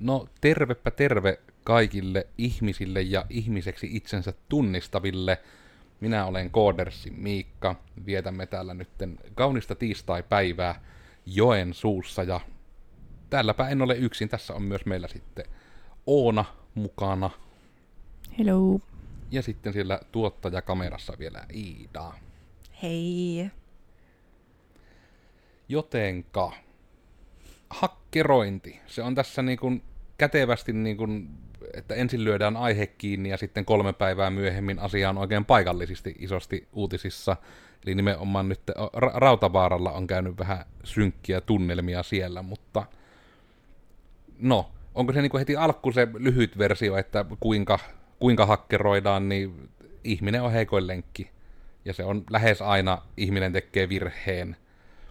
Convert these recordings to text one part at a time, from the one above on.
No tervepä terve kaikille ihmisille ja ihmiseksi itsensä tunnistaville. Minä olen Koodersin Miikka. Vietämme täällä nytten kaunista tiistai-päivää joen suussa ja täälläpä en ole yksin. Tässä on myös meillä sitten Oona mukana. Hello. Ja sitten siellä tuottajakamerassa vielä Iida. Hei. Jotenka hakkerointi, se on tässä niin kuin kätevästi, niin kuin, että ensin lyödään aihe kiinni ja sitten kolme päivää myöhemmin asia on oikein paikallisesti isosti uutisissa. Eli nimenomaan nyt Ra- Rautavaaralla on käynyt vähän synkkiä tunnelmia siellä, mutta no, onko se niin kuin heti alku se lyhyt versio, että kuinka, kuinka hakkeroidaan, niin ihminen on heikoin lenkki. Ja se on lähes aina ihminen tekee virheen –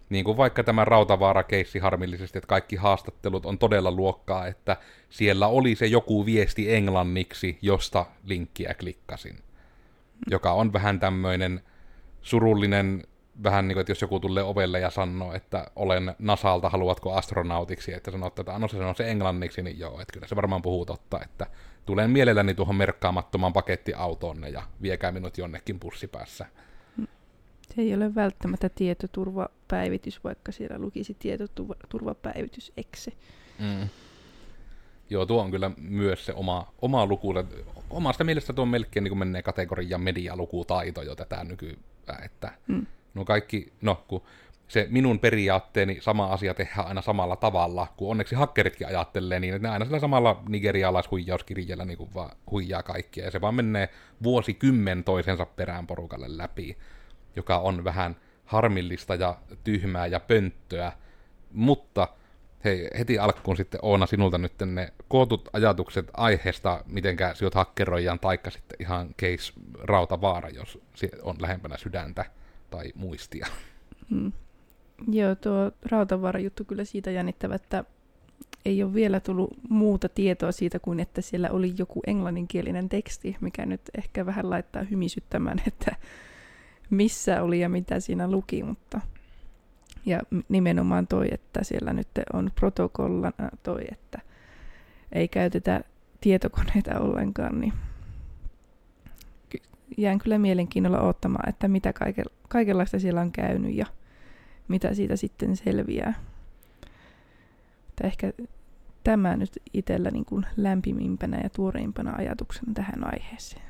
niin kuin vaikka tämä Rautavaara-keissi harmillisesti, että kaikki haastattelut on todella luokkaa, että siellä oli se joku viesti englanniksi, josta linkkiä klikkasin. Joka on vähän tämmöinen surullinen, vähän niin kuin, että jos joku tulee ovelle ja sanoo, että olen Nasalta, haluatko astronautiksi, että sanoo, että no se sanoo se englanniksi, niin joo, että kyllä se varmaan puhuu totta, että tulen mielelläni tuohon merkkaamattomaan pakettiautoonne ja viekää minut jonnekin bussipäässä se ei ole välttämättä tietoturvapäivitys, vaikka siellä lukisi tietoturvapäivitys exe. Mm. Joo, tuo on kyllä myös se oma, oma luku. Omasta mielestä tuo melkein niin menee kategoria medialukutaito jo tätä nykyään, että mm. no kaikki, no kun se minun periaatteeni sama asia tehdään aina samalla tavalla, kun onneksi hakkeritkin ajattelee niin, että ne aina sillä samalla nigerialaishuijauskirjellä niin kuin vaan huijaa kaikkia, ja se vaan menee vuosikymmen toisensa perään porukalle läpi joka on vähän harmillista ja tyhmää ja pönttöä, mutta hei, heti alkuun sitten Oona sinulta nyt ne kootut ajatukset aiheesta, mitenkä sinut hakkeroijan, taikka sitten ihan case rautavaara, jos on lähempänä sydäntä tai muistia. Hmm. Joo, tuo rautavaara-juttu kyllä siitä jännittävä, että ei ole vielä tullut muuta tietoa siitä kuin, että siellä oli joku englanninkielinen teksti, mikä nyt ehkä vähän laittaa hymisyttämään, että missä oli ja mitä siinä luki, mutta ja nimenomaan toi, että siellä nyt on protokollana toi, että ei käytetä tietokoneita ollenkaan, niin jään kyllä mielenkiinnolla odottamaan, että mitä kaike- kaikenlaista siellä on käynyt ja mitä siitä sitten selviää. Että ehkä tämä nyt itsellä niin kuin lämpimimpänä ja tuoreimpana ajatuksena tähän aiheeseen.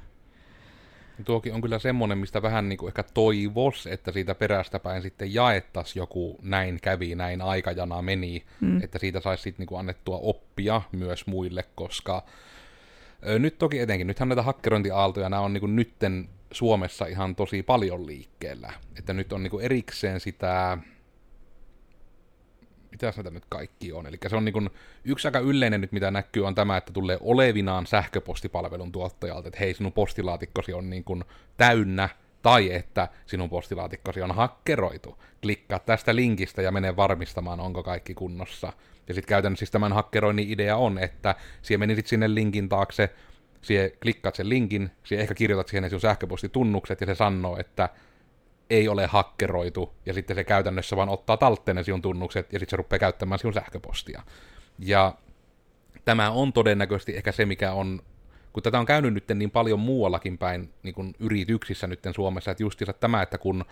Tuokin on kyllä semmoinen, mistä vähän niin kuin ehkä toivos, että siitä perästä päin sitten jaettaisiin joku näin kävi, näin aikajana meni, mm. että siitä saisi sitten niin kuin annettua oppia myös muille, koska nyt toki etenkin, nythän näitä hakkerointiaaltoja, nämä on niin kuin nytten Suomessa ihan tosi paljon liikkeellä, että nyt on niin kuin erikseen sitä mitä näitä nyt kaikki on. Eli se on niin yksi aika yleinen nyt, mitä näkyy, on tämä, että tulee olevinaan sähköpostipalvelun tuottajalta, että hei, sinun postilaatikkosi on niin kuin täynnä, tai että sinun postilaatikkosi on hakkeroitu. Klikkaa tästä linkistä ja mene varmistamaan, onko kaikki kunnossa. Ja sitten käytännössä siis tämän hakkeroinnin idea on, että siellä menisit sinne linkin taakse, sie klikkaat sen linkin, sie ehkä kirjoitat siihen sinun sähköpostitunnukset, ja se sanoo, että ei ole hakkeroitu, ja sitten se käytännössä vaan ottaa talteen sinun tunnukset, ja sitten se rupeaa käyttämään sinun sähköpostia. Ja tämä on todennäköisesti ehkä se, mikä on, kun tätä on käynyt nyt niin paljon muuallakin päin niin kuin yrityksissä nyt Suomessa, että justiinsa tämä, että kun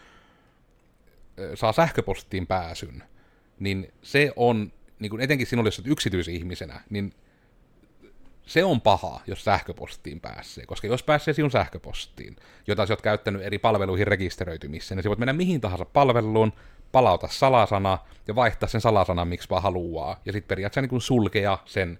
saa sähköpostiin pääsyn, niin se on, niin kuin etenkin sinulle, jos olet yksityisihmisenä, niin se on paha, jos sähköpostiin pääsee, koska jos pääsee sinun sähköpostiin, jota sä oot käyttänyt eri palveluihin rekisteröitymissä, niin sä voit mennä mihin tahansa palveluun, palauta salasana ja vaihtaa sen salasanan, miksi vaan haluaa, ja sitten periaatteessa niin kuin sulkea sen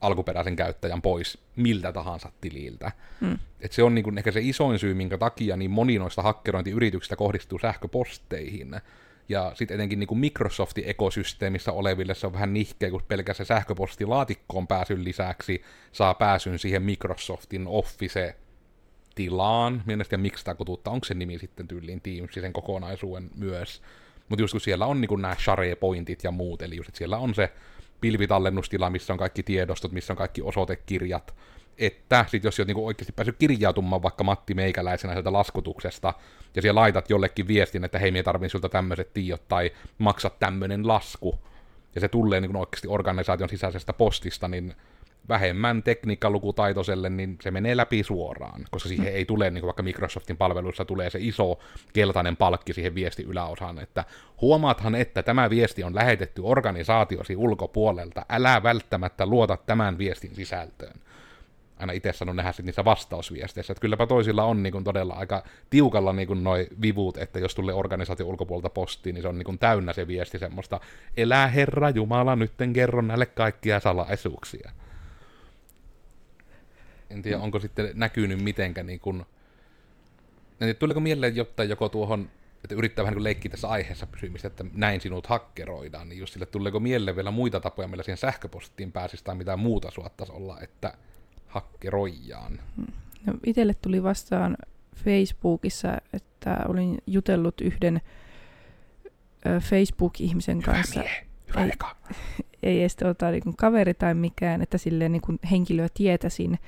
alkuperäisen käyttäjän pois miltä tahansa tililtä. Mm. Et se on niin kuin ehkä se isoin syy, minkä takia niin moni noista hakkerointiyrityksistä kohdistuu sähköposteihin, ja sitten etenkin niin kuin Microsoftin ekosysteemissä oleville se on vähän nihkeä, kun pelkästään sähköpostilaatikkoon pääsyn lisäksi saa pääsyn siihen Microsoftin Office tilaan. Mielestäni miksi sitä kutuutta, onko se nimi sitten tyyliin Teams sen kokonaisuuden myös. Mutta just kun siellä on niin nämä share-pointit ja muut, eli just, että siellä on se pilvitallennustila, missä on kaikki tiedostot, missä on kaikki osoitekirjat, että sit jos olet niinku oikeasti päässyt kirjautumaan vaikka Matti Meikäläisenä sieltä laskutuksesta, ja siellä laitat jollekin viestin, että hei, me tarvitsen sulta tämmöiset tiedot, tai maksat tämmöinen lasku, ja se tulee niin kuin oikeasti organisaation sisäisestä postista, niin vähemmän tekniikkalukutaitoiselle, niin se menee läpi suoraan, koska siihen ei tule, niin kuin vaikka Microsoftin palveluissa tulee se iso keltainen palkki siihen viesti yläosaan, että huomaathan, että tämä viesti on lähetetty organisaatiosi ulkopuolelta, älä välttämättä luota tämän viestin sisältöön. Aina itse sanon nähdä sitten niissä vastausviesteissä, että kylläpä toisilla on niin kuin todella aika tiukalla niin kuin noi vivut, että jos tulee organisaation ulkopuolelta postiin, niin se on niin kuin täynnä se viesti semmoista, elää Herra Jumala, nytten kerro näille kaikkia salaisuuksia. En tiedä, onko sitten näkynyt mitenkä niin kuin, tuliko mieleen jotain joko tuohon, että yrittää vähän niin leikkiä tässä aiheessa pysymistä, että näin sinut hakkeroidaan, niin just sille tuleeko mieleen vielä muita tapoja, millä siihen sähköpostiin pääsisi tai mitään muuta suottaisi olla, että hakkeroijaan. No, itelle tuli vastaan Facebookissa, että olin jutellut yhden Facebook-ihmisen Hyvä kanssa. mie, hyvä Ei. eka. ei edes tota, niin kaveri tai mikään, että silleen niin kuin henkilöä tietäisin.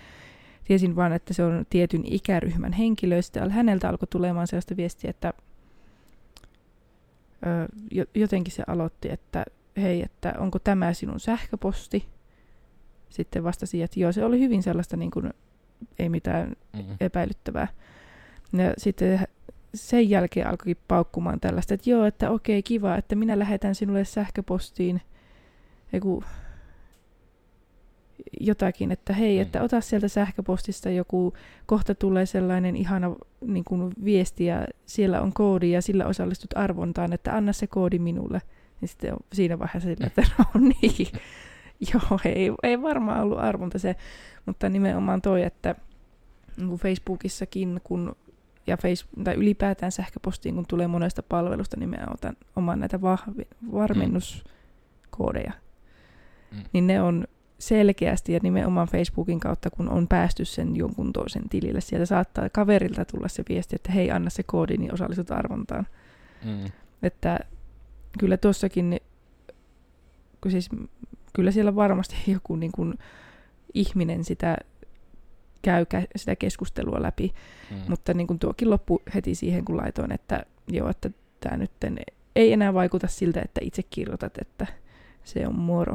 Tiesin vaan, että se on tietyn ikäryhmän henkilöistä. Häneltä alkoi tulemaan sellaista viestiä, että ö, jotenkin se aloitti, että hei, että onko tämä sinun sähköposti? Sitten vastasin, että joo, se oli hyvin sellaista, niin kuin, ei mitään Mm. epäilyttävää. Ja sitten sen jälkeen alkoikin paukkumaan tällaista, että joo, että okei, kiva, että minä lähetän sinulle sähköpostiin joku jotakin, että hei, Mm. että ota sieltä sähköpostista joku, kohta tulee sellainen ihana niin kuin viesti ja siellä on koodi ja sillä osallistut arvontaan, että anna se koodi minulle. Ja sitten on siinä vaiheessa sillä, että no niin, joo, ei, ei varmaan ollut arvonta se, mutta nimenomaan toi, että niin kuin Facebookissakin, kun ja face, tai ylipäätään sähköpostiin, kun tulee monesta palvelusta, niin mä otan oman näitä vahvi, varmennuskoodeja. Mm. Niin ne on selkeästi ja nimenomaan Facebookin kautta, kun on päästy sen jonkun toisen tilille. Sieltä saattaa kaverilta tulla se viesti, että hei, anna se koodi, niin osallistut arvontaan. Mm. Että kyllä tuossakin, kun siis, kyllä siellä varmasti joku niin kuin, ihminen sitä käy kä- sitä keskustelua läpi, Mm. mutta niin kuin tuokin loppu heti siihen, kun laitoin, että joo, että tämä nyt ei enää vaikuta siltä, että itse kirjoitat, että se on moro.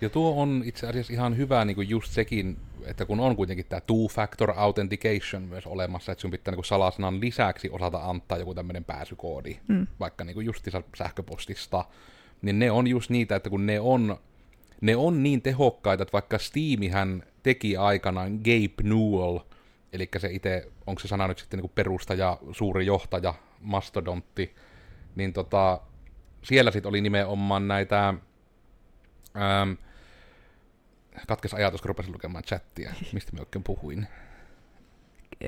Ja tuo on itse asiassa ihan hyvä niin kuin just sekin, että kun on kuitenkin tämä two-factor authentication myös olemassa, että sun pitää niin kuin salasanan lisäksi osata antaa joku tämmöinen pääsykoodi, Mm. vaikka niin kuin justiinsa sähköpostista, niin ne on just niitä, että kun ne on, ne on niin tehokkaita, että vaikka Steamihän teki aikanaan Gabe Newell, eli se itse, onko se sana nyt sitten niin perustaja, suuri johtaja, mastodontti, niin tota, siellä sitten oli nimenomaan näitä, ähm, katkes ajatus, kun lukemaan chattia, mistä mä oikein puhuin.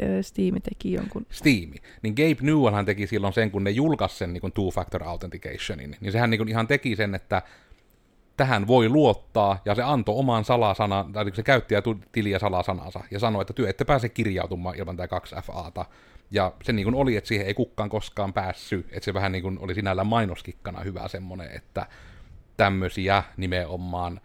Ö, Steam teki jonkun, Steam. Niin Gabe Newellhan teki silloin sen, kun ne julkaisi sen niin two-factor authenticationin, niin sehän niin ihan teki sen, että tähän voi luottaa, ja se antoi oman salasanan, tai se käyttäjätili ja salasanansa, ja sanoi, että työ ette pääse kirjautumaan ilman tämä 2FAta. Ja se niin oli, että siihen ei kukaan koskaan päässyt, että se vähän niin oli sinällä mainoskikkana hyvä semmoinen, että tämmöisiä nimenomaan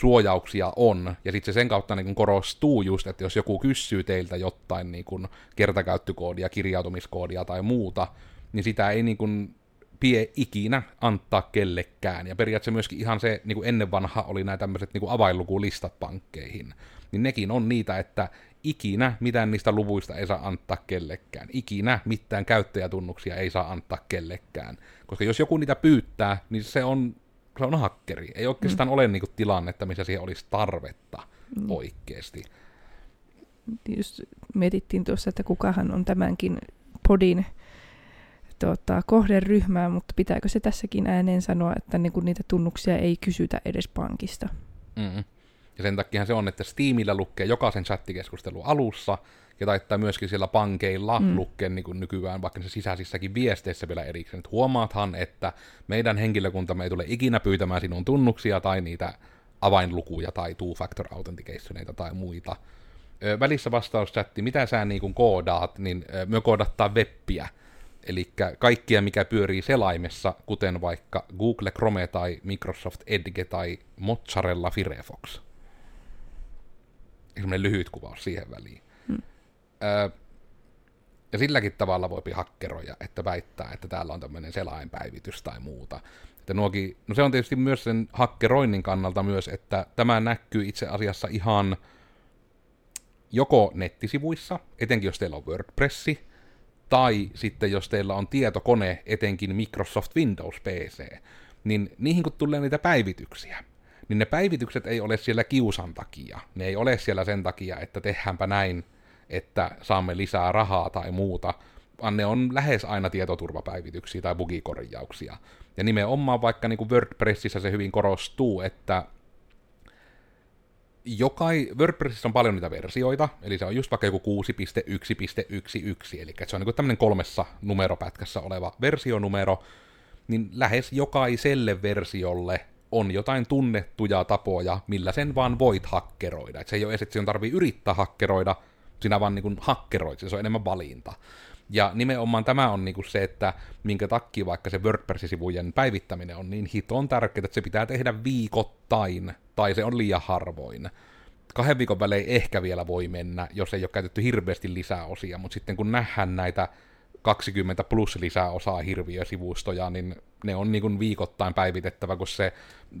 suojauksia on, ja sitten se sen kautta niin korostuu just, että jos joku kysyy teiltä jotain niin kuin kertakäyttökoodia, kirjautumiskoodia tai muuta, niin sitä ei niin kuin pie ikinä antaa kellekään. Ja periaatteessa myöskin ihan se, niin kuin ennen vanha oli nämä tämmöiset niin avainlukulistat pankkeihin, niin nekin on niitä, että ikinä mitään niistä luvuista ei saa antaa kellekään. Ikinä mitään käyttäjätunnuksia ei saa antaa kellekään. Koska jos joku niitä pyytää, niin se on, se on hakkeri. Ei oikeastaan mm. ole niinku tilannetta, missä siihen olisi tarvetta Mm. oikeasti. just mietittiin tuossa, että kukahan on tämänkin podin tota, kohderyhmää, mutta pitääkö se tässäkin ääneen sanoa, että niinku niitä tunnuksia ei kysytä edes pankista? Mm. Ja sen takia se on, että Steamillä lukee jokaisen chattikeskustelun alussa, ja taittaa myöskin siellä pankeilla Mm. lukea niin kuin nykyään vaikka se sisäisissäkin viesteissä vielä erikseen, että huomaathan, että meidän henkilökuntamme ei tule ikinä pyytämään sinun tunnuksia tai niitä avainlukuja tai two-factor authenticationeita tai muita. Ö, välissä vastauschatti, mitä sä niin kuin koodaat, niin ö, me koodattaa webbiä. Eli kaikkia, mikä pyörii selaimessa, kuten vaikka Google Chrome tai Microsoft Edge tai Mozzarella Firefox. Semmoinen lyhyt kuvaus siihen väliin. Ja silläkin tavalla voi hakkeroja, että väittää, että täällä on tämmöinen selainpäivitys tai muuta. Että nuokin, no se on tietysti myös sen hakkeroinnin kannalta myös, että tämä näkyy itse asiassa ihan joko nettisivuissa, etenkin jos teillä on WordPressi, tai sitten jos teillä on tietokone, etenkin Microsoft Windows PC, niin niihin kun tulee niitä päivityksiä, niin ne päivitykset ei ole siellä kiusan takia. Ne ei ole siellä sen takia, että tehdäänpä näin, että saamme lisää rahaa tai muuta, vaan ne on lähes aina tietoturvapäivityksiä tai bugikorjauksia. Ja nimenomaan vaikka niin kuin WordPressissä se hyvin korostuu, että jokai, WordPressissä on paljon niitä versioita, eli se on just vaikka joku 6.1.11, eli se on niin tämmöinen kolmessa numeropätkässä oleva versionumero, niin lähes jokaiselle versiolle on jotain tunnettuja tapoja, millä sen vaan voit hakkeroida. Et se ei ole edes, että sinun tarvii yrittää hakkeroida, sinä vaan niin hakkeroit, se on enemmän valinta. Ja nimenomaan tämä on niinku se, että minkä takia vaikka se WordPress-sivujen päivittäminen on niin hiton tärkeää, että se pitää tehdä viikoittain, tai se on liian harvoin. Kahden viikon välein ehkä vielä voi mennä, jos ei ole käytetty hirveästi lisää osia, mutta sitten kun nähdään näitä 20 plus lisää osaa hirviösivustoja, niin ne on niin kuin viikoittain päivitettävä, kun se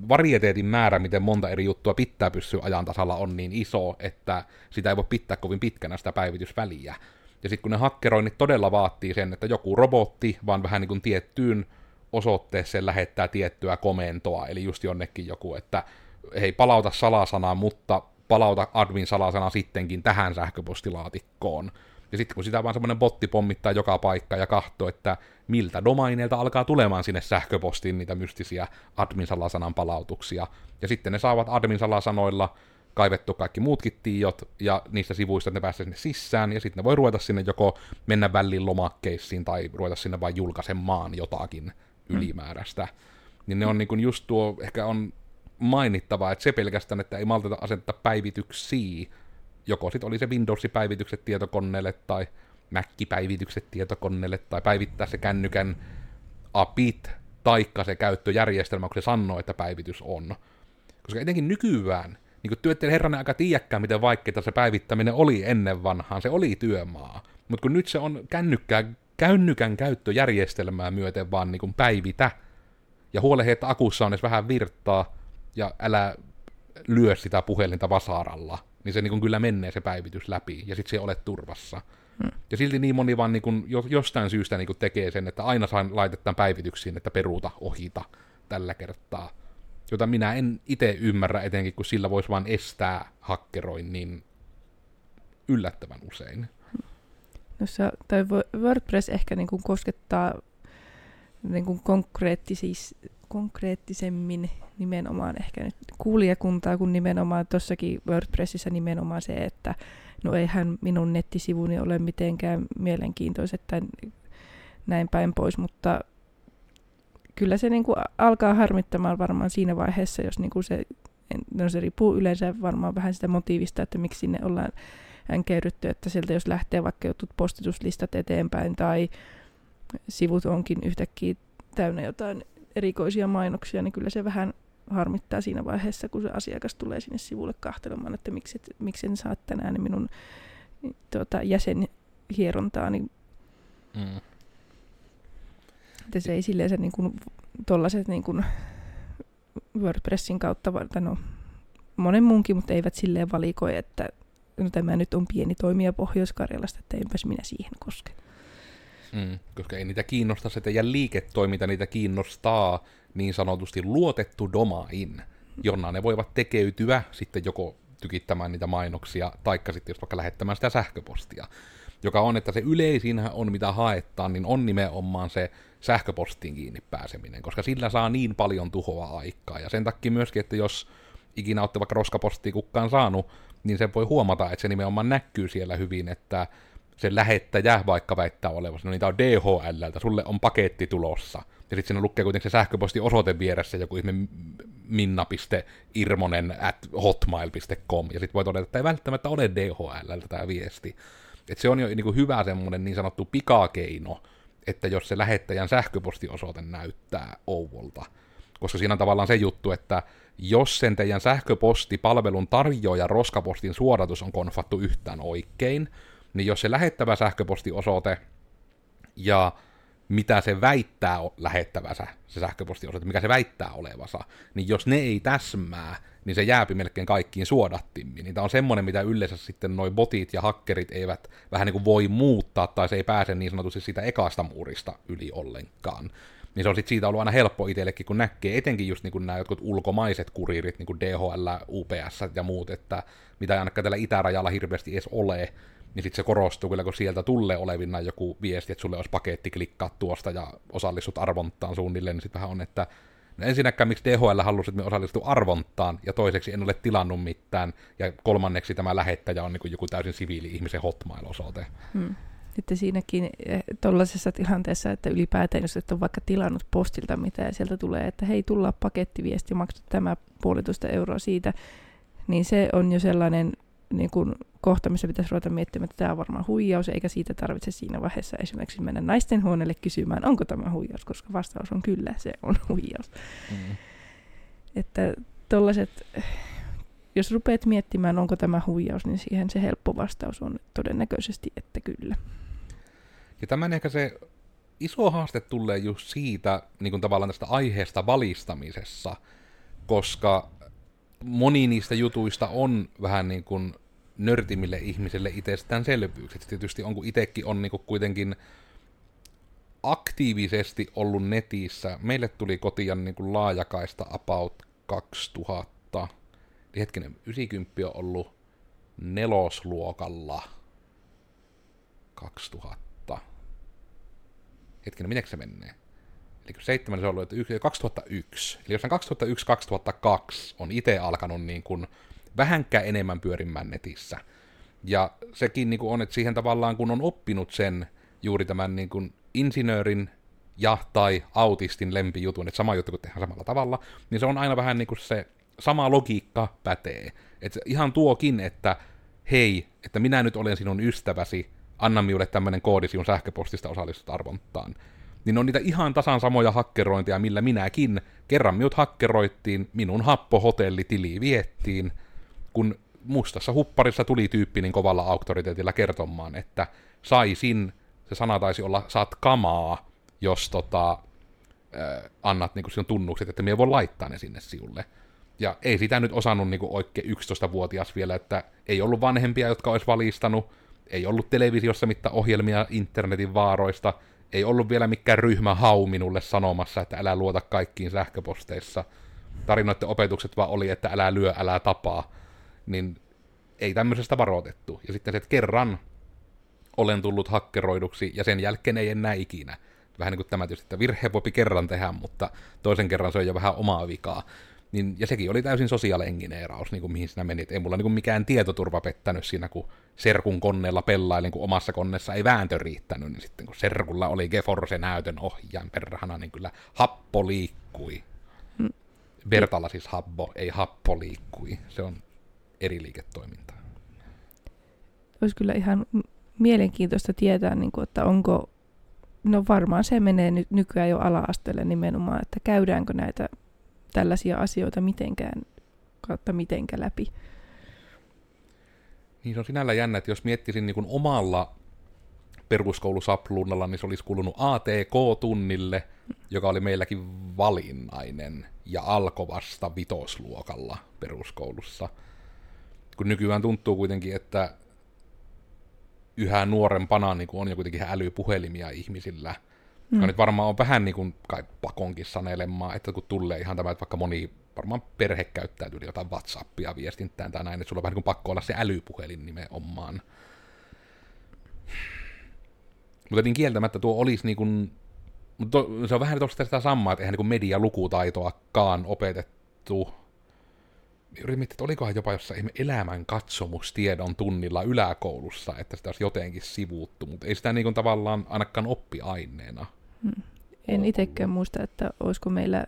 varieteetin määrä, miten monta eri juttua pitää pysyä ajan tasalla, on niin iso, että sitä ei voi pitää kovin pitkänä sitä päivitysväliä. Ja sitten kun ne hakkeroinnit todella vaatii sen, että joku robotti vaan vähän niin kuin tiettyyn osoitteeseen lähettää tiettyä komentoa, eli just jonnekin joku, että hei palauta salasanaa, mutta palauta admin salasana sittenkin tähän sähköpostilaatikkoon. Ja sitten kun sitä vaan semmoinen botti pommittaa joka paikka ja katsoo, että miltä domaineilta alkaa tulemaan sinne sähköpostiin niitä mystisiä admin salasanan palautuksia. Ja sitten ne saavat admin salasanoilla kaivettu kaikki muutkin tiiot, ja niistä sivuista ne pääsee sinne sisään, ja sitten ne voi ruveta sinne joko mennä väliin lomakkeisiin, tai ruveta sinne vain julkaisemaan jotakin mm. ylimääräistä. Niin ne on niin just tuo, ehkä on mainittava, että se pelkästään, että ei malteta asettaa päivityksiä, joko sitten oli se Windows-päivitykset tietokoneelle, tai Mac-päivitykset tietokoneelle, tai päivittää se kännykän apit, taikka se käyttöjärjestelmä, kun se sanoo, että päivitys on. Koska etenkin nykyään, niin kuin työtteen herranen aika tiedäkään, miten vaikeaa se päivittäminen oli ennen vanhaan. Se oli työmaa. Mutta kun nyt se on kännykkää, kännykän käyttöjärjestelmää myöten vaan niin kuin päivitä, ja huolehe, että akussa on edes vähän virtaa, ja älä lyö sitä puhelinta vasaralla, niin se niin kuin kyllä menee se päivitys läpi, ja sitten se olet turvassa. Hmm. Ja silti niin moni vaan niin kuin jostain syystä niin kuin tekee sen, että aina saan laitetaan päivityksiin, että peruuta, ohita tällä kertaa jota minä en itse ymmärrä, etenkin kun sillä voisi vain estää hakkeroin niin yllättävän usein. No se, tai WordPress ehkä niin kuin koskettaa niin kuin konkreettisis, konkreettisemmin nimenomaan ehkä nyt kuulijakuntaa, kun nimenomaan tuossakin WordPressissä nimenomaan se, että no eihän minun nettisivuni ole mitenkään mielenkiintoiset tai näin päin pois, mutta kyllä se niin kuin alkaa harmittamaan varmaan siinä vaiheessa, jos niin kuin se, no se riippuu yleensä varmaan vähän sitä motiivista, että miksi sinne ollaan käydetty, että sieltä jos lähtee vaikka jotut postituslistat eteenpäin tai sivut onkin yhtäkkiä täynnä jotain erikoisia mainoksia, niin kyllä se vähän harmittaa siinä vaiheessa, kun se asiakas tulee sinne sivulle kahtelemaan, että miksi, et, miksi en saa tänään minun tuota, jäsenhierontaani. Mm. Että se ei silleen se niin kuin, tollaset niin kuin WordPressin kautta, tai no monen muunkin, mutta eivät silleen valikoi, että no tämä nyt on pieni toimija Pohjois-Karjalasta, että enpäs minä siihen koske. Mm, koska ei niitä kiinnosta se teidän liiketoiminta, niitä kiinnostaa niin sanotusti luotettu domain, jonna ne voivat tekeytyä sitten joko tykittämään niitä mainoksia, taikka sitten jos vaikka lähettämään sitä sähköpostia joka on, että se yleisinhän on, mitä haetaan, niin on nimenomaan se sähköpostiin kiinni pääseminen, koska sillä saa niin paljon tuhoa aikaa. Ja sen takia myöskin, että jos ikinä olette vaikka roskapostia kukkaan saanut, niin se voi huomata, että se nimenomaan näkyy siellä hyvin, että se lähettäjä vaikka väittää olevansa, no niitä on DHLltä, sulle on paketti tulossa. Ja sitten siinä lukee kuitenkin se sähköposti osoite vieressä, joku ihme minna.irmonen at hotmail.com, ja sitten voi todeta, että ei välttämättä ole DHLltä tämä viesti. Et se on jo niin kuin hyvä semmoinen niin sanottu pikakeino, että jos se lähettäjän sähköpostiosoite näyttää Ouvolta. Koska siinä on tavallaan se juttu, että jos sen teidän sähköpostipalvelun tarjoaja roskapostin suodatus on konfattu yhtään oikein, niin jos se lähettävä sähköpostiosoite ja mitä se väittää lähettävänsä, se sähköpostiosoite, mikä se väittää olevansa, niin jos ne ei täsmää, niin se jääpi melkein kaikkiin suodattimmiin. Niin tämä on semmoinen, mitä yleensä sitten noi botit ja hakkerit eivät vähän niin kuin voi muuttaa, tai se ei pääse niin sanotusti siitä ekasta muurista yli ollenkaan. Niin se on sitten siitä ollut aina helppo itsellekin, kun näkee etenkin just niin kuin nämä jotkut ulkomaiset kuriirit, niin kuin DHL, UPS ja muut, että mitä ei ainakaan tällä itärajalla hirveästi edes ole, niin sitten se korostuu kyllä, kun sieltä tulee olevina joku viesti, että sulle olisi paketti, klikkaa tuosta ja osallistut arvontaan suunnilleen, niin sitten vähän on, että no ensinnäkään miksi DHL halusi, että me osallistu arvontaan, ja toiseksi en ole tilannut mitään, ja kolmanneksi tämä lähettäjä on niin joku täysin siviili-ihmisen hotmail-osoite. Hmm. Sitten siinäkin eh, tuollaisessa tilanteessa, että ylipäätään, jos et ole vaikka tilannut postilta mitä ja sieltä tulee, että hei, tulla pakettiviesti, maksat tämä puolitoista euroa siitä, niin se on jo sellainen niin kuin kohta, missä pitäisi ruveta miettimään, että tämä on varmaan huijaus, eikä siitä tarvitse siinä vaiheessa esimerkiksi mennä naisten huoneelle kysymään, onko tämä huijaus, koska vastaus on kyllä, se on huijaus. Mm. Että tollaiset, jos rupeat miettimään, onko tämä huijaus, niin siihen se helppo vastaus on todennäköisesti, että kyllä. Ja tämän ehkä se iso haaste tulee just siitä niin kuin tavallaan tästä aiheesta valistamisessa, koska moni niistä jutuista on vähän niin kuin nörtimille ihmisille itsestäänselvyykset. Tietysti on, kun itsekin on niin kuin kuitenkin aktiivisesti ollut netissä. Meille tuli kotiin niin kuin laajakaista about 2000. Niin hetkinen, 90 on ollut nelosluokalla 2000. Hetkinen, miten se menee? Eli 7 se on ollut 2001. Eli jos 2001-2002 on itse alkanut niin kuin vähänkään enemmän pyörimään netissä. Ja sekin niin kuin on, että siihen tavallaan kun on oppinut sen juuri tämän niin kuin insinöörin ja tai autistin lempijutun, että sama juttu kun tehdään samalla tavalla, niin se on aina vähän niin kuin se sama logiikka pätee. Että ihan tuokin, että hei, että minä nyt olen sinun ystäväsi, anna minulle tämmöinen koodi sinun sähköpostista osallistut arvontaan. Niin on niitä ihan tasan samoja hakkerointeja, millä minäkin kerran minut hakkeroittiin, minun happohotellitili viettiin, kun mustassa hupparissa tuli tyyppi niin kovalla auktoriteetilla kertomaan, että saisin, se sana taisi olla, saat kamaa, jos tota, äh, annat niin sinun tunnukset, että minä voi laittaa ne sinne siulle. Ja ei sitä nyt osannut niin oikein 11-vuotias vielä, että ei ollut vanhempia, jotka olisi valistanut, ei ollut televisiossa mitään ohjelmia internetin vaaroista, ei ollut vielä mikään ryhmä hau minulle sanomassa, että älä luota kaikkiin sähköposteissa. Tarinoiden opetukset vaan oli, että älä lyö, älä tapaa niin ei tämmöisestä varoitettu. Ja sitten se, että kerran olen tullut hakkeroiduksi, ja sen jälkeen ei enää ikinä. Vähän niin kuin tämä tietysti, että virhe voi kerran tehdä, mutta toisen kerran se on jo vähän omaa vikaa. Niin, ja sekin oli täysin sosiaalengineeraus, niin kuin mihin sinä menit. Ei mulla niin kuin mikään tietoturva pettänyt siinä, kun serkun koneella pelailin, kun omassa koneessa ei vääntö riittänyt, niin sitten kun serkulla oli Geforce näytön ohjaan perhana, niin kyllä happo liikkui. Mm. Vertalla siis habbo, ei happo liikkui. Se on eri liiketoimintaa. Olisi kyllä ihan mielenkiintoista tietää, niin kuin, että onko, no varmaan se menee nyt nykyään jo ala-asteelle nimenomaan, että käydäänkö näitä tällaisia asioita mitenkään kautta mitenkä läpi. Niin se on sinällä jännä, että jos miettisin niin kuin omalla peruskoulusapluunalla, niin se olisi kulunut ATK-tunnille, joka oli meilläkin valinnainen ja alkoi vasta vitosluokalla peruskoulussa – kun nykyään tuntuu kuitenkin, että yhä nuorempana niin on jo kuitenkin älypuhelimia ihmisillä, mm. joka nyt varmaan on vähän niin kuin kai pakonkin sanelemaan, että kun tulee ihan tämä, että vaikka moni varmaan perhe käyttää yli jotain WhatsAppia viestintään tai näin, että sulla on vähän niin kuin pakko olla se älypuhelin nimenomaan. Mutta niin kieltämättä tuo olisi niin kuin, mutta se on vähän tuosta sitä samaa, että eihän niin medialukutaitoakaan opetettu yritin miettiä, että olikohan jopa jossain elämän katsomustiedon tunnilla yläkoulussa, että sitä olisi jotenkin sivuuttu, mutta ei sitä niin kuin tavallaan ainakaan oppiaineena. Hmm. En itsekään muista, että olisiko meillä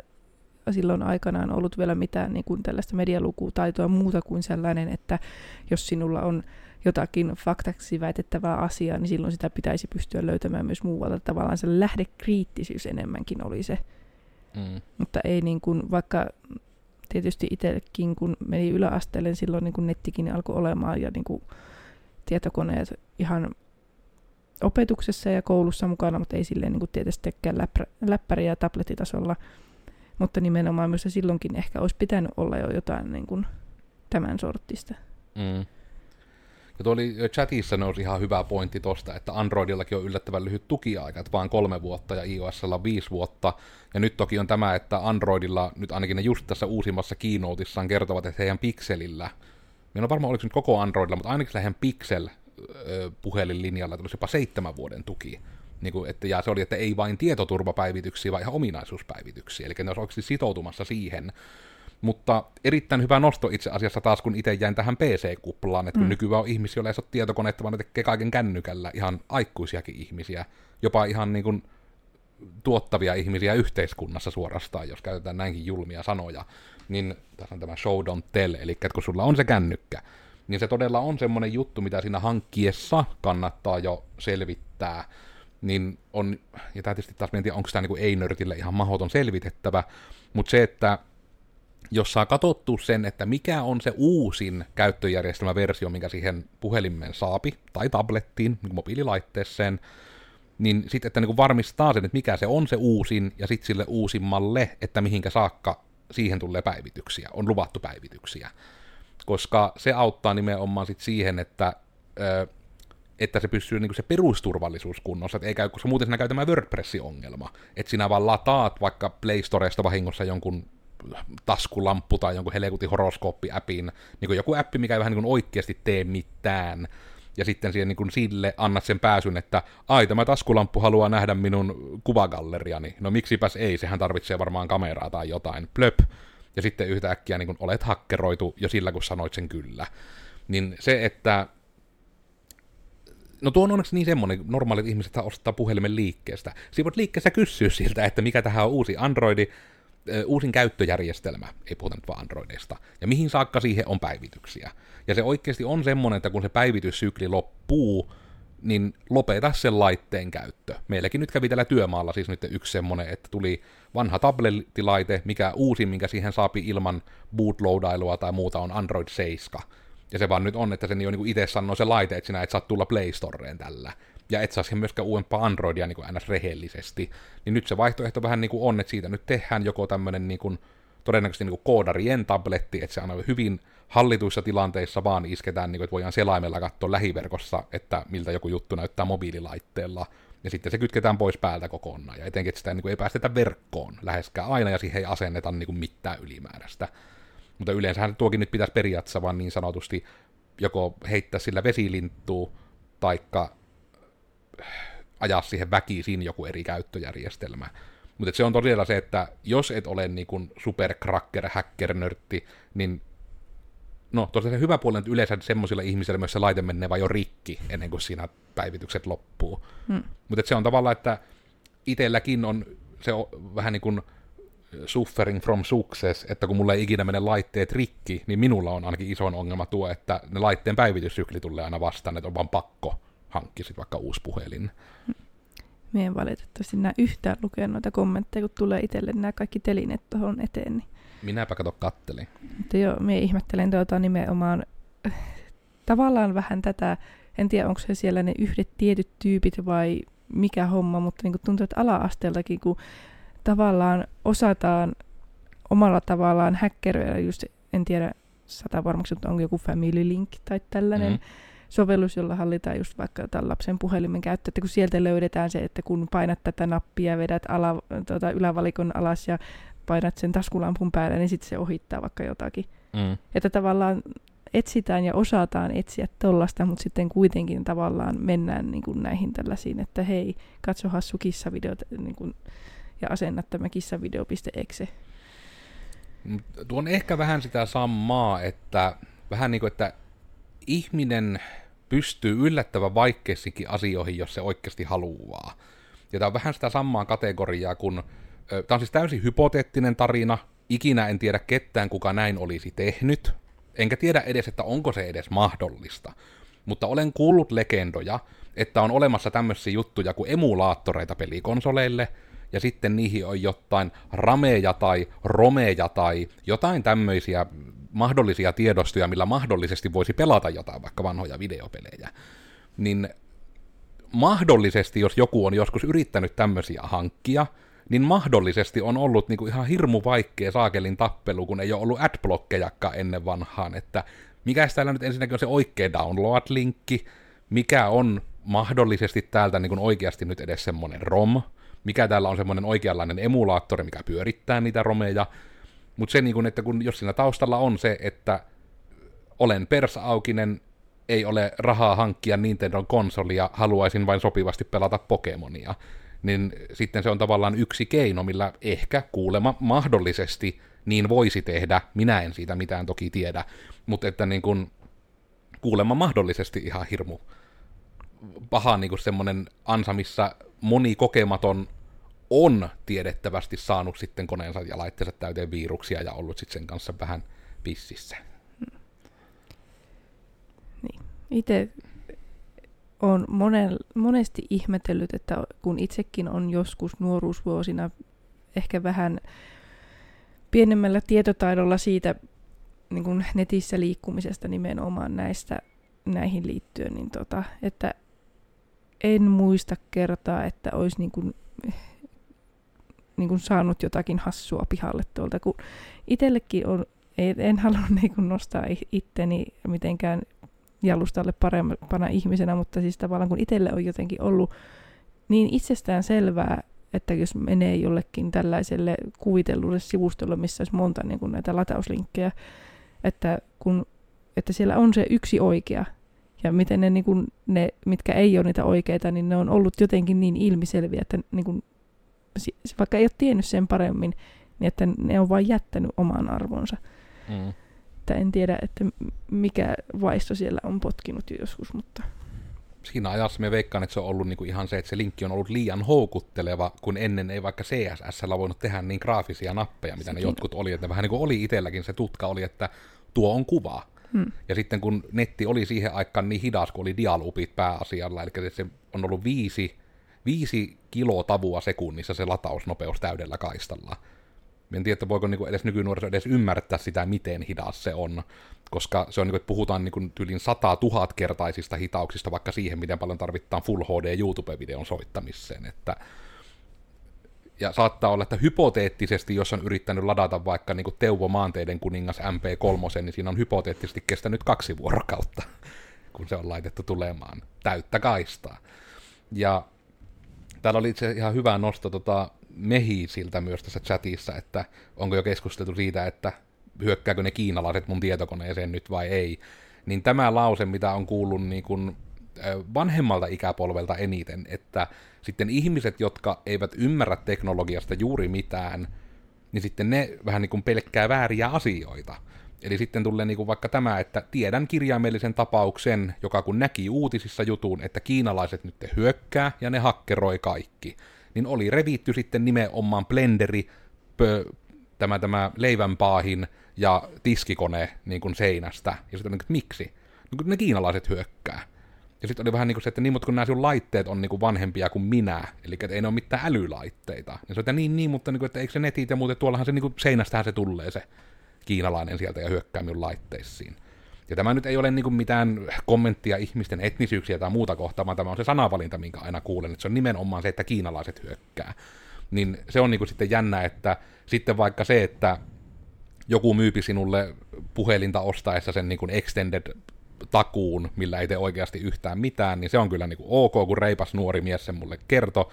silloin aikanaan ollut vielä mitään niin kuin tällaista medialukutaitoa muuta kuin sellainen, että jos sinulla on jotakin faktaksi väitettävää asiaa, niin silloin sitä pitäisi pystyä löytämään myös muualta. Tavallaan se lähdekriittisyys enemmänkin oli se. Mm. Mutta ei niin kuin, vaikka tietysti itsekin, kun meni yläasteelle, niin silloin niin kuin nettikin alkoi olemaan ja niin kuin tietokoneet ihan opetuksessa ja koulussa mukana, mutta ei silleen niin tietystikään läppä, läppäri- ja tablettitasolla. Mutta nimenomaan myös silloinkin ehkä olisi pitänyt olla jo jotain niin kuin tämän sortista. Mm. Ja tuo oli chatissa nousi ihan hyvä pointti tosta, että Androidillakin on yllättävän lyhyt tukiaika, että vaan kolme vuotta ja iOSlla viisi vuotta. Ja nyt toki on tämä, että Androidilla, nyt ainakin ne just tässä uusimmassa keynoteissaan kertovat, että heidän Pixelillä, minä on varmaan oliko nyt koko Androidilla, mutta ainakin heidän Pixel puhelinlinjalla tulisi jopa seitsemän vuoden tuki. Niin kuin, että, ja se oli, että ei vain tietoturvapäivityksiä, vaan ihan ominaisuuspäivityksiä. Eli ne olisi oikeasti sitoutumassa siihen. Mutta erittäin hyvä nosto itse asiassa taas, kun itse jäin tähän PC-kuplaan, että kun mm. nykyään on ihmisiä, joilla ei ole tietokonetta, vaan ne tekee kaiken kännykällä, ihan aikuisiakin ihmisiä, jopa ihan niin kuin tuottavia ihmisiä yhteiskunnassa suorastaan, jos käytetään näinkin julmia sanoja, niin tässä on tämä show don't tell, eli että kun sulla on se kännykkä, niin se todella on semmoinen juttu, mitä siinä hankkiessa kannattaa jo selvittää, niin on, ja tämä tietysti taas mietin, onko tämä niin ei-nörtille ihan mahdoton selvitettävä, mutta se, että jos saa katsottua sen, että mikä on se uusin käyttöjärjestelmäversio, mikä siihen puhelimeen saapi, tai tablettiin, niin mobiililaitteeseen, niin sitten, että niin varmistaa sen, että mikä se on se uusin, ja sitten sille uusimmalle, että mihinkä saakka siihen tulee päivityksiä, on luvattu päivityksiä. Koska se auttaa nimenomaan sit siihen, että, ö, että se pysyy niin se perusturvallisuus kunnossa, että ei käy, koska muuten siinä käy tämä WordPress-ongelma, että sinä vaan lataat vaikka Play Storesta vahingossa jonkun taskulamppu tai jonkun helekutin horoskooppi-appin, niin kuin joku appi, mikä ei vähän niin kuin oikeasti tee mitään, ja sitten siihen niin kuin sille annat sen pääsyn, että ai, tämä taskulamppu haluaa nähdä minun kuvagalleriani. No miksipäs ei, sehän tarvitsee varmaan kameraa tai jotain. Plöp. Ja sitten yhtäkkiä niin kuin olet hakkeroitu jo sillä, kun sanoit sen kyllä. Niin se, että No tuo on onneksi niin semmoinen, normaalit ihmiset ostaa puhelimen liikkeestä. Siinä voit liikkeessä kysyä siltä, että mikä tähän on uusi Androidi, uusin käyttöjärjestelmä, ei puhuta nyt vaan Androidista, ja mihin saakka siihen on päivityksiä. Ja se oikeasti on semmoinen, että kun se päivityssykli loppuu, niin lopeta sen laitteen käyttö. Meilläkin nyt kävi tällä työmaalla siis nyt yksi semmoinen, että tuli vanha tablettilaite, mikä uusin, minkä siihen saapi ilman bootloadailua tai muuta, on Android 7. Ja se vaan nyt on, että sen jo niin itse sanoo se laite, että sinä et saa tulla Play Storeen tällä ja et saa siihen myöskään uudempaa Androidia niin kuin rehellisesti. Niin nyt se vaihtoehto vähän niin kuin on, että siitä nyt tehdään joko tämmöinen niin kuin, todennäköisesti niin kuin koodarien tabletti, että se on hyvin hallituissa tilanteissa vaan isketään, niin kuin, että voidaan selaimella katsoa lähiverkossa, että miltä joku juttu näyttää mobiililaitteella, ja sitten se kytketään pois päältä kokonaan, ja etenkin, että sitä niin kuin, ei päästetä verkkoon läheskään aina, ja siihen ei asenneta niin kuin, mitään ylimääräistä. Mutta yleensähän tuokin nyt pitäisi periaatteessa vaan niin sanotusti joko heittää sillä vesilinttua, taikka ajaa siihen väkisin joku eri käyttöjärjestelmä. Mutta se on todella se, että jos et ole niin kuin supercracker, hacker, nörtti, niin no tosiaan se hyvä puoli että yleensä semmoisilla ihmisillä myös se laite menee vaan jo rikki ennen kuin siinä päivitykset loppuu. Hmm. Mutta se on tavallaan, että itselläkin on se on vähän niin kuin suffering from success, että kun mulla ei ikinä mene laitteet rikki, niin minulla on ainakin isoin ongelma tuo, että ne laitteen päivityssykli tulee aina vastaan, että on vaan pakko hankkisit vaikka uusi puhelin. Mie en valitettavasti näe yhtään lukea noita kommentteja, kun tulee itselle nämä kaikki telineet tuohon eteen. Niin. Minäpä kato kattelin. Mutta joo, mie ihmettelen tuota nimenomaan tavallaan vähän tätä, en tiedä onko se siellä ne yhdet tietyt tyypit vai mikä homma, mutta niin tuntuu, että ala-asteeltakin, kun tavallaan osataan omalla tavallaan häkkeröidä, just en tiedä sata varmaksi, mutta onko joku Family Link tai tällainen, mm sovellus, jolla hallitaan just vaikka tämän lapsen puhelimen käyttö, että kun sieltä löydetään se, että kun painat tätä nappia, vedät ala, tuota, ylävalikon alas ja painat sen taskulampun päälle, niin sitten se ohittaa vaikka jotakin. Mm. Että tavallaan etsitään ja osataan etsiä tollasta, mutta sitten kuitenkin tavallaan mennään niin kuin näihin tällaisiin, että hei, katso hassu kissavideot niin kuin, ja asenna tämä kissavideo.exe. Tuo on ehkä vähän sitä samaa, että vähän niin kuin, että ihminen pystyy yllättävän vaikeisikin asioihin, jos se oikeasti haluaa. Ja tämä on vähän sitä samaa kategoriaa, kun tämä on siis täysin hypoteettinen tarina, ikinä en tiedä ketään, kuka näin olisi tehnyt, enkä tiedä edes, että onko se edes mahdollista. Mutta olen kuullut legendoja, että on olemassa tämmöisiä juttuja kuin emulaattoreita pelikonsoleille, ja sitten niihin on jotain rameja tai romeja tai jotain tämmöisiä mahdollisia tiedostoja, millä mahdollisesti voisi pelata jotain vaikka vanhoja videopelejä, niin mahdollisesti, jos joku on joskus yrittänyt tämmöisiä hankkia, niin mahdollisesti on ollut niinku ihan hirmu vaikea saakelin tappelu, kun ei ole ollut adblockejakka ennen vanhaan, että mikä täällä nyt ensinnäkin on se oikea download-linkki, mikä on mahdollisesti täältä niin oikeasti nyt edes semmoinen ROM, mikä täällä on semmoinen oikeanlainen emulaattori, mikä pyörittää niitä romeja, mutta se, niin kun, että kun, jos siinä taustalla on se, että olen persaukinen, ei ole rahaa hankkia Nintendo konsolia, haluaisin vain sopivasti pelata Pokemonia, niin sitten se on tavallaan yksi keino, millä ehkä kuulema mahdollisesti niin voisi tehdä, minä en siitä mitään toki tiedä, mutta että niin kun, kuulemma mahdollisesti ihan hirmu paha niin semmoinen ansa, missä moni kokematon on tiedettävästi saanut sitten koneensa ja laitteensa täyteen viruksia ja ollut sitten sen kanssa vähän pississä. Niin. Itse on monen, monesti ihmetellyt, että kun itsekin on joskus nuoruusvuosina ehkä vähän pienemmällä tietotaidolla siitä niin kuin netissä liikkumisesta nimenomaan näistä näihin liittyen, niin tota, että en muista kertaa, että olisi niin kuin, niin kuin saanut jotakin hassua pihalle tuolta, kun itsellekin on, en halua niin kuin nostaa itteni mitenkään jalustalle parempana ihmisenä, mutta siis tavallaan kun itselle on jotenkin ollut niin itsestään selvää, että jos menee jollekin tällaiselle kuvitellulle sivustolle, missä olisi monta niin kuin näitä latauslinkkejä, että, kun, että siellä on se yksi oikea, ja miten ne, niin kuin, ne, mitkä ei ole niitä oikeita, niin ne on ollut jotenkin niin ilmiselviä, että niin kuin, vaikka ei ole tiennyt sen paremmin, niin että ne on vain jättänyt oman arvonsa. Mm. Että en tiedä, että mikä vaisto siellä on potkinut jo joskus, mutta... Siinä ajassa me veikkaan, että se on ollut niinku ihan se, että se linkki on ollut liian houkutteleva, kun ennen ei vaikka CSS voinut tehdä niin graafisia nappeja, mitä Sekin. ne jotkut oli. Että vähän niin kuin oli itselläkin se tutka oli, että tuo on kuva. Hmm. Ja sitten kun netti oli siihen aikaan niin hidas, kun oli dialupit pääasialla, eli se on ollut viisi, viisi kilotavua sekunnissa se latausnopeus täydellä kaistalla. En tiedä, että voiko niinku edes nykynuoriso edes ymmärtää sitä, miten hidas se on, koska se on, niinku, että puhutaan niinku tyylin sata tuhat kertaisista hitauksista vaikka siihen, miten paljon tarvitaan Full HD YouTube-videon soittamiseen, että ja saattaa olla, että hypoteettisesti, jos on yrittänyt ladata vaikka niin kuin Teuvo Maanteiden kuningas MP3, niin siinä on hypoteettisesti kestänyt kaksi vuorokautta, kun se on laitettu tulemaan täyttä kaistaa. Ja täällä oli itse ihan hyvä nosto tota, siltä myös tässä chatissa, että onko jo keskusteltu siitä, että hyökkääkö ne kiinalaiset mun tietokoneeseen nyt vai ei. Niin tämä lause, mitä on kuullut niin kuin vanhemmalta ikäpolvelta eniten, että sitten ihmiset, jotka eivät ymmärrä teknologiasta juuri mitään, niin sitten ne vähän niin kuin pelkkää vääriä asioita. Eli sitten tulee niin kuin vaikka tämä, että tiedän kirjaimellisen tapauksen, joka kun näki uutisissa jutun, että kiinalaiset nyt hyökkää ja ne hakkeroi kaikki, niin oli revitty sitten nimenomaan blenderi, pö, tämä, tämä leivänpaahin ja tiskikone niin kuin seinästä. Ja sitten on niin, että miksi? No, kun ne kiinalaiset hyökkää. Ja sitten oli vähän niin kuin se, että niin, mutta kun nämä sun laitteet on niin kuin vanhempia kuin minä, eli että ei ne ole mitään älylaitteita. Ja se että niin, niin, mutta niin kuin, että eikö se netit ja muuten, tuollahan se niin kuin seinästähän se tulee se kiinalainen sieltä ja hyökkää minun laitteisiin. Ja tämä nyt ei ole niin mitään kommenttia ihmisten etnisyyksiä tai muuta kohtaa, vaan tämä on se sanavalinta, minkä aina kuulen, että se on nimenomaan se, että kiinalaiset hyökkää. Niin se on niin sitten jännä, että sitten vaikka se, että joku myypi sinulle puhelinta ostaessa sen niin extended takuun, millä ei tee oikeasti yhtään mitään, niin se on kyllä niin kuin ok, kun reipas nuori mies sen mulle kertoi,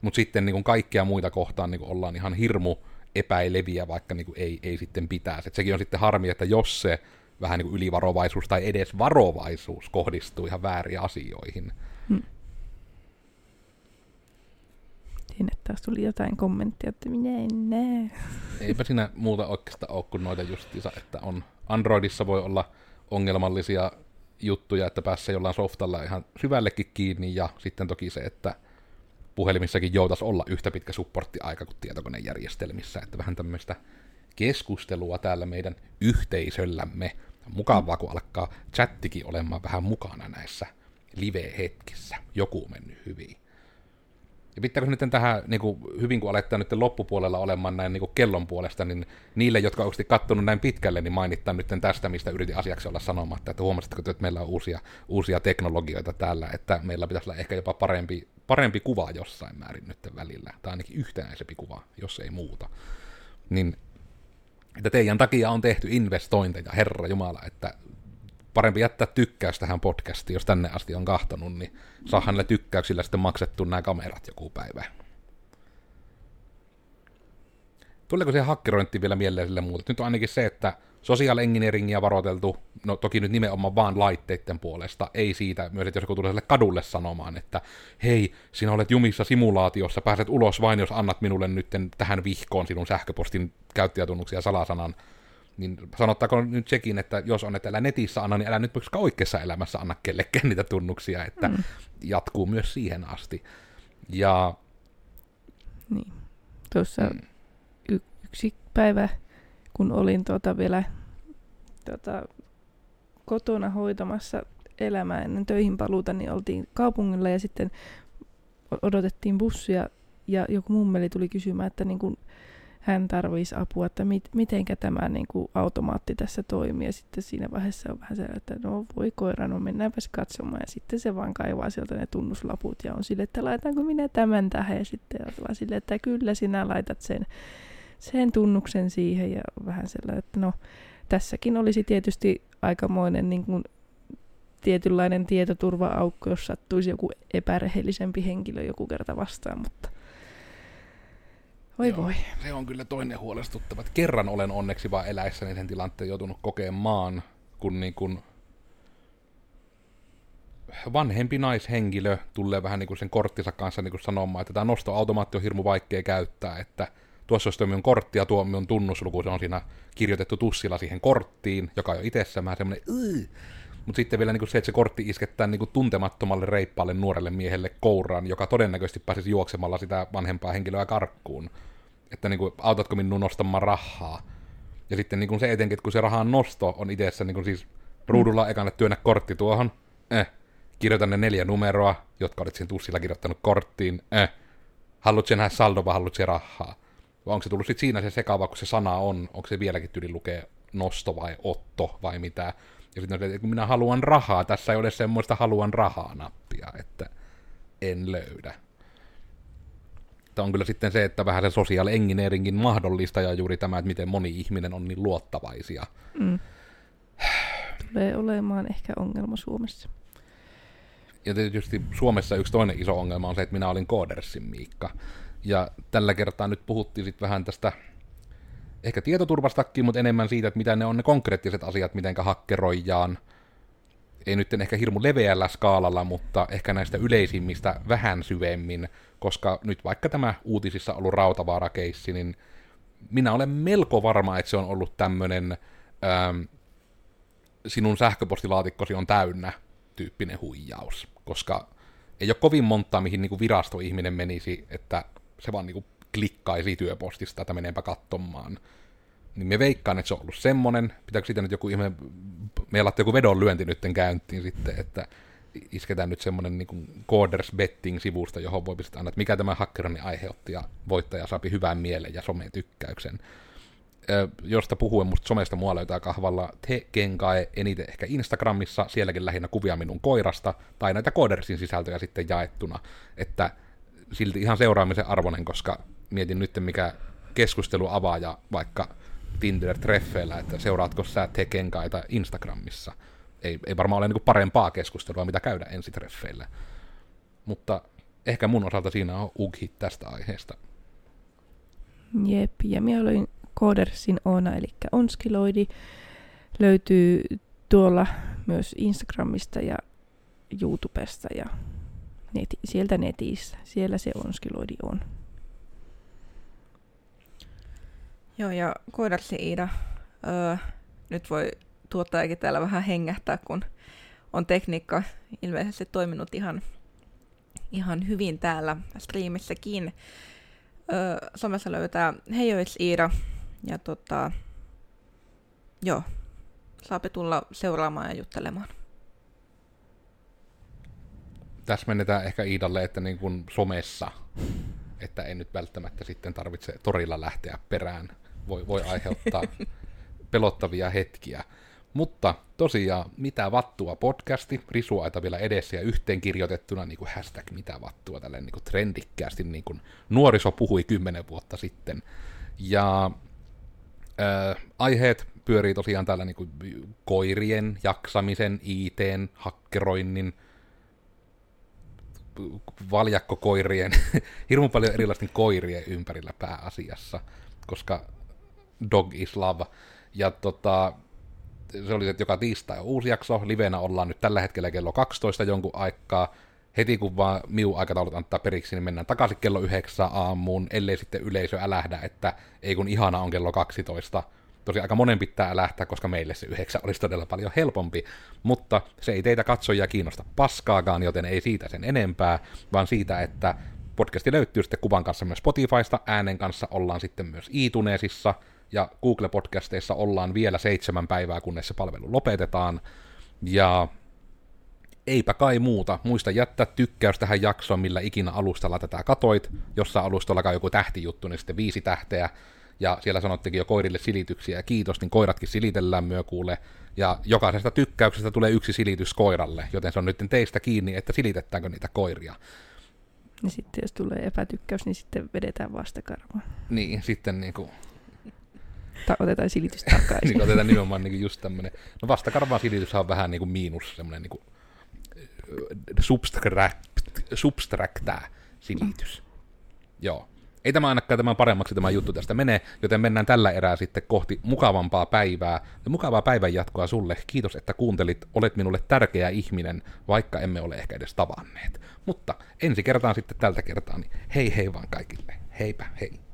mutta sitten niin kuin kaikkia muita kohtaan niin kuin ollaan ihan hirmu epäileviä, vaikka niin kuin ei, ei sitten pitäisi. Et sekin on sitten harmi, että jos se vähän niin kuin ylivarovaisuus tai edes varovaisuus kohdistuu ihan väärin asioihin. Hmm. Siinä taas tuli jotain kommenttia, että minä en näe. Eipä siinä muuta oikeastaan ole kuin noita justiinsa, että on Androidissa voi olla ongelmallisia juttuja, että päässä jollain softalla ihan syvällekin kiinni, ja sitten toki se, että puhelimissakin joutas olla yhtä pitkä supporttiaika kuin tietokonejärjestelmissä, että vähän tämmöistä keskustelua täällä meidän yhteisöllämme. Mukavaa, kun alkaa chattikin olemaan vähän mukana näissä live-hetkissä. Joku on mennyt hyvin. Ja pitääkö nyt tähän, niin kuin, hyvin kun alettaa nyt loppupuolella olemaan näin niin kuin kellon puolesta, niin niille, jotka ovat kattonut näin pitkälle, niin mainittaa nyt tästä, mistä yritin asiaksi olla sanomatta, että huomasitteko, että meillä on uusia, uusia teknologioita täällä, että meillä pitäisi olla ehkä jopa parempi, parempi kuva jossain määrin nyt välillä, tai ainakin yhtenäisempi kuva, jos ei muuta. Niin että teidän takia on tehty investointeja, Herra Jumala, että parempi jättää tykkäys tähän podcastiin, jos tänne asti on kahtonut, niin saahan näillä tykkäyksillä sitten maksettu nämä kamerat joku päivä. Tuleeko se hakkerointi vielä mieleen sille muuta? Nyt on ainakin se, että social engineeringia varoiteltu, no toki nyt nimenomaan vaan laitteiden puolesta, ei siitä myös, että jos joku tulee sille kadulle sanomaan, että hei, sinä olet jumissa simulaatiossa, pääset ulos vain, jos annat minulle nyt tähän vihkoon sinun sähköpostin käyttäjätunnuksia salasanan, niin sanottaako nyt sekin, että jos on, että älä netissä anna, niin älä nyt myöskään oikeassa elämässä anna kellekään niitä tunnuksia, että mm. jatkuu myös siihen asti. Ja... Niin. Tuossa mm. y- yksi päivä, kun olin tuota vielä tuota, kotona hoitamassa elämää ennen töihin paluuta, niin oltiin kaupungilla ja sitten odotettiin bussia ja joku mummeli tuli kysymään, että niin kun hän tarvitsisi apua, että mit, mitenkä tämä niin kuin automaatti tässä toimii. Ja sitten siinä vaiheessa on vähän sellainen, että no voi koira, no mennäänpäs katsomaan. Ja sitten se vaan kaivaa sieltä ne tunnuslaput ja on sille, että laitanko minä tämän tähän. Ja sitten on vaan sille, että kyllä sinä laitat sen, sen tunnuksen siihen. Ja vähän sellainen, että no tässäkin olisi tietysti aikamoinen niin kuin tietynlainen tietoturva-aukko, jos sattuisi joku epärehellisempi henkilö joku kerta vastaan, mutta voi Joo, voi. Se on kyllä toinen huolestuttava. Kerran olen onneksi vaan eläessäni sen tilanteen joutunut kokemaan, kun niin kun vanhempi naishenkilö tulee vähän niin kuin sen korttinsa kanssa niin kuin sanomaan, että tämä nostoautomaatti on hirmu vaikea käyttää, että tuossa olisi minun kortti ja tuo minun tunnusluku, se on siinä kirjoitettu tussilla siihen korttiin, joka on itsessään vähän semmoinen, mutta sitten vielä niin se, että se kortti iskettää niin tuntemattomalle reippaalle nuorelle miehelle kouraan, joka todennäköisesti pääsisi juoksemalla sitä vanhempaa henkilöä karkkuun. Että niin kuin, autatko minun nostamaan rahaa. Ja sitten niin kuin se etenkin, että kun se rahan nosto on itse niin siis ruudulla mm. ekana työnnä kortti tuohon, eh, kirjoita ne neljä numeroa, jotka olet siinä tussilla kirjoittanut korttiin, eh, haluatko nähdä saldo vai haluatko rahaa? Vai onko se tullut sitten siinä se sekava, kun se sana on, onko se vieläkin tyyli lukee nosto vai otto vai mitä. Ja sitten että kun minä haluan rahaa, tässä ei ole semmoista haluan rahaa-nappia, että en löydä. Tämä on kyllä sitten se, että vähän se social engineeringin mahdollista ja juuri tämä, että miten moni ihminen on niin luottavaisia. Mm. Tulee olemaan ehkä ongelma Suomessa. Ja tietysti Suomessa yksi toinen iso ongelma on se, että minä olin Koodersin Miikka. Ja tällä kertaa nyt puhuttiin sitten vähän tästä ehkä tietoturvastakin, mutta enemmän siitä, että mitä ne on ne konkreettiset asiat, miten hakkeroijaan. Ei nyt ehkä hirmu leveällä skaalalla, mutta ehkä näistä yleisimmistä vähän syvemmin, koska nyt vaikka tämä uutisissa ollut rautavaarakeissi, niin minä olen melko varma, että se on ollut tämmöinen ähm, sinun sähköpostilaatikkosi on täynnä tyyppinen huijaus, koska ei ole kovin montaa, mihin niin kuin virastoihminen menisi, että se vaan niin kuin klikkaisi työpostista, että meneepä katsomaan. Niin me veikkaan, että se on ollut semmonen, pitääkö siitä nyt joku ihme, meillä joku vedonlyönti nyt käyntiin sitten, että isketään nyt semmoinen niin Coders Betting-sivusta, johon voi pistää että mikä tämä hakkeroni aiheutti, ja voittaja saapi hyvän mielen ja sometykkäyksen. Josta puhuen musta somesta mua löytää kahvalla te kenkae eniten ehkä Instagramissa, sielläkin lähinnä kuvia minun koirasta, tai näitä Codersin sisältöjä sitten jaettuna, että silti ihan seuraamisen arvoinen, koska mietin nyt, mikä keskustelu avaaja vaikka Tinder-treffeillä, että seuraatko sä Tekenkaita Instagramissa. Ei, ei varmaan ole niin parempaa keskustelua, mitä käydä ensitreffeillä. Mutta ehkä mun osalta siinä on ughi tästä aiheesta. Jep, ja minä olin Codersin Oona, eli Onskiloidi. Löytyy tuolla myös Instagramista ja YouTubesta ja neti, sieltä netissä. Siellä se Onskiloidi on. Joo, ja Koidarsi Iida, öö, nyt voi tuottajakin täällä vähän hengähtää, kun on tekniikka ilmeisesti toiminut ihan, ihan hyvin täällä striimissäkin. Öö, somessa löytää Heijois Iida, ja tota, joo, saapi tulla seuraamaan ja juttelemaan. Täsmennetään ehkä Iidalle, että niin kuin somessa, että ei nyt välttämättä sitten tarvitse torilla lähteä perään. Voi, voi aiheuttaa pelottavia hetkiä. Mutta tosiaan, mitä vattua podcasti, risuaita vielä edessä ja yhteen kirjoitettuna niin kuin hashtag mitä vattua, tälleen niin kuin trendikkäästi, niin kuin nuoriso puhui kymmenen vuotta sitten. Ja äh, aiheet pyörii tosiaan täällä niin kuin koirien, jaksamisen, ITn, hakkeroinnin, valjakkokoirien, hirveän paljon erilaisten koirien ympärillä pääasiassa, koska dog is love. Ja tota, se oli, että joka tiistai on uusi jakso, livenä ollaan nyt tällä hetkellä kello 12 jonkun aikaa, heti kun vaan miu aikataulut antaa periksi, niin mennään takaisin kello 9 aamuun, ellei sitten yleisö älähdä, että ei kun ihana on kello 12. Tosi aika monen pitää älähtää, koska meille se 9 olisi todella paljon helpompi, mutta se ei teitä katsojia kiinnosta paskaakaan, joten ei siitä sen enempää, vaan siitä, että podcasti löytyy sitten kuvan kanssa myös Spotifysta, äänen kanssa ollaan sitten myös iTunesissa, ja Google-podcasteissa ollaan vielä seitsemän päivää, kunnes se palvelu lopetetaan. Ja eipä kai muuta. Muista jättää tykkäys tähän jaksoon, millä ikinä alustalla tätä katoit. Jossain alustalla joku tähtijuttu, niin sitten viisi tähteä. Ja siellä sanottikin jo koirille silityksiä ja kiitos, niin koiratkin silitellään myö kuule. Ja jokaisesta tykkäyksestä tulee yksi silitys koiralle, joten se on nyt teistä kiinni, että silitetäänkö niitä koiria. Ja sitten jos tulee epätykkäys, niin sitten vedetään vastakarvaa. Niin, sitten niin kuin Ta- otetaan silitys takaisin. niin otetaan nimenomaan niin just tämmöinen. No vastakarvaan silitys on vähän niin kuin miinus semmoinen niin kuin subtract, subtractää silitys. Joo. Ei tämä ainakaan tämän paremmaksi tämä juttu tästä mene, joten mennään tällä erää sitten kohti mukavampaa päivää. Ja mukavaa päivän jatkoa sulle. Kiitos, että kuuntelit. Olet minulle tärkeä ihminen, vaikka emme ole ehkä edes tavanneet. Mutta ensi kertaan sitten tältä kertaa, niin hei hei vaan kaikille. Heipä hei.